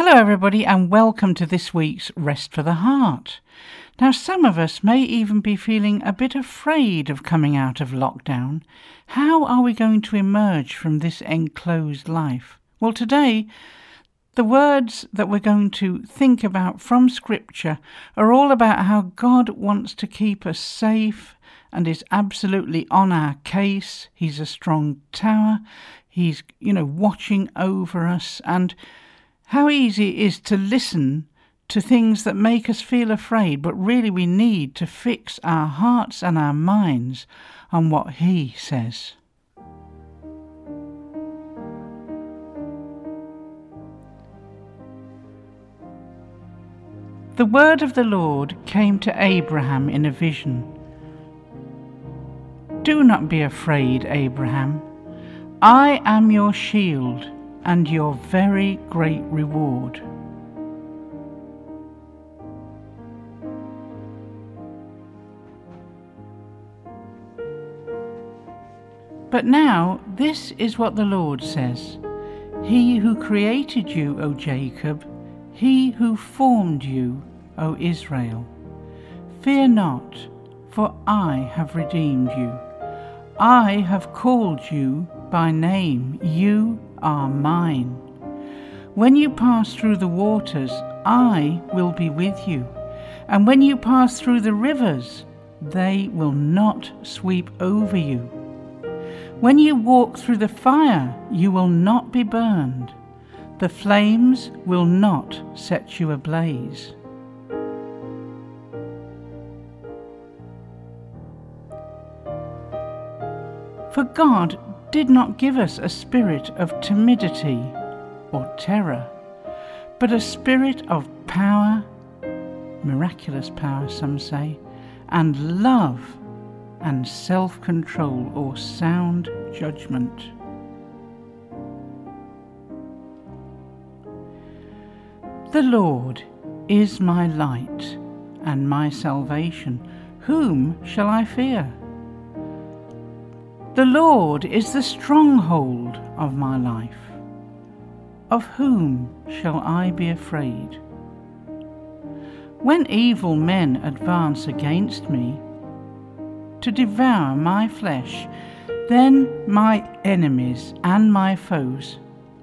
Hello, everybody, and welcome to this week's Rest for the Heart. Now, some of us may even be feeling a bit afraid of coming out of lockdown. How are we going to emerge from this enclosed life? Well, today, the words that we're going to think about from Scripture are all about how God wants to keep us safe and is absolutely on our case. He's a strong tower. He's, you know, watching over us and how easy it is to listen to things that make us feel afraid, but really we need to fix our hearts and our minds on what He says. The word of the Lord came to Abraham in a vision. Do not be afraid, Abraham. I am your shield and your very great reward. But now this is what the Lord says He who created you, O Jacob, he who formed you, O Israel. Fear not, for I have redeemed you. I have called you by name, you are mine. When you pass through the waters, I will be with you. And when you pass through the rivers, they will not sweep over you. When you walk through the fire, you will not be burned. The flames will not set you ablaze. For God did not give us a spirit of timidity or terror, but a spirit of power, miraculous power, some say, and love and self control or sound judgment. The Lord is my light and my salvation. Whom shall I fear? The Lord is the stronghold of my life. Of whom shall I be afraid? When evil men advance against me to devour my flesh, then my enemies and my foes,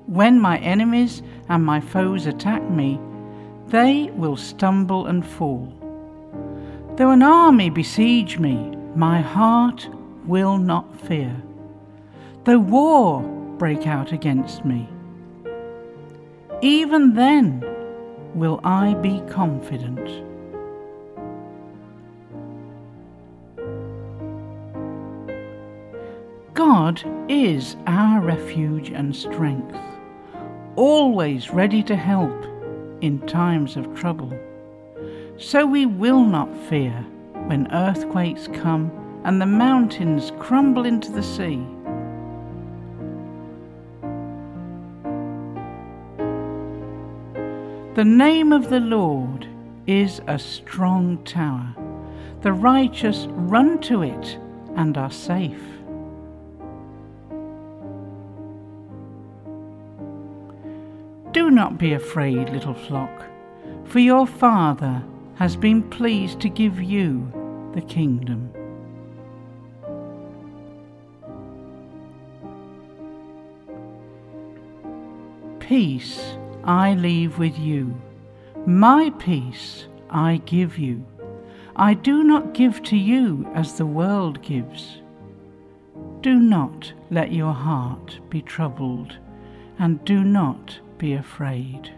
when my enemies and my foes attack me, they will stumble and fall. Though an army besiege me, my heart will not fear, though war break out against me. Even then will I be confident. God is our refuge and strength, always ready to help in times of trouble. So we will not fear when earthquakes come and the mountains crumble into the sea. The name of the Lord is a strong tower. The righteous run to it and are safe. Do not be afraid, little flock, for your Father has been pleased to give you the kingdom. Peace I leave with you, my peace I give you. I do not give to you as the world gives. Do not let your heart be troubled, and do not be afraid.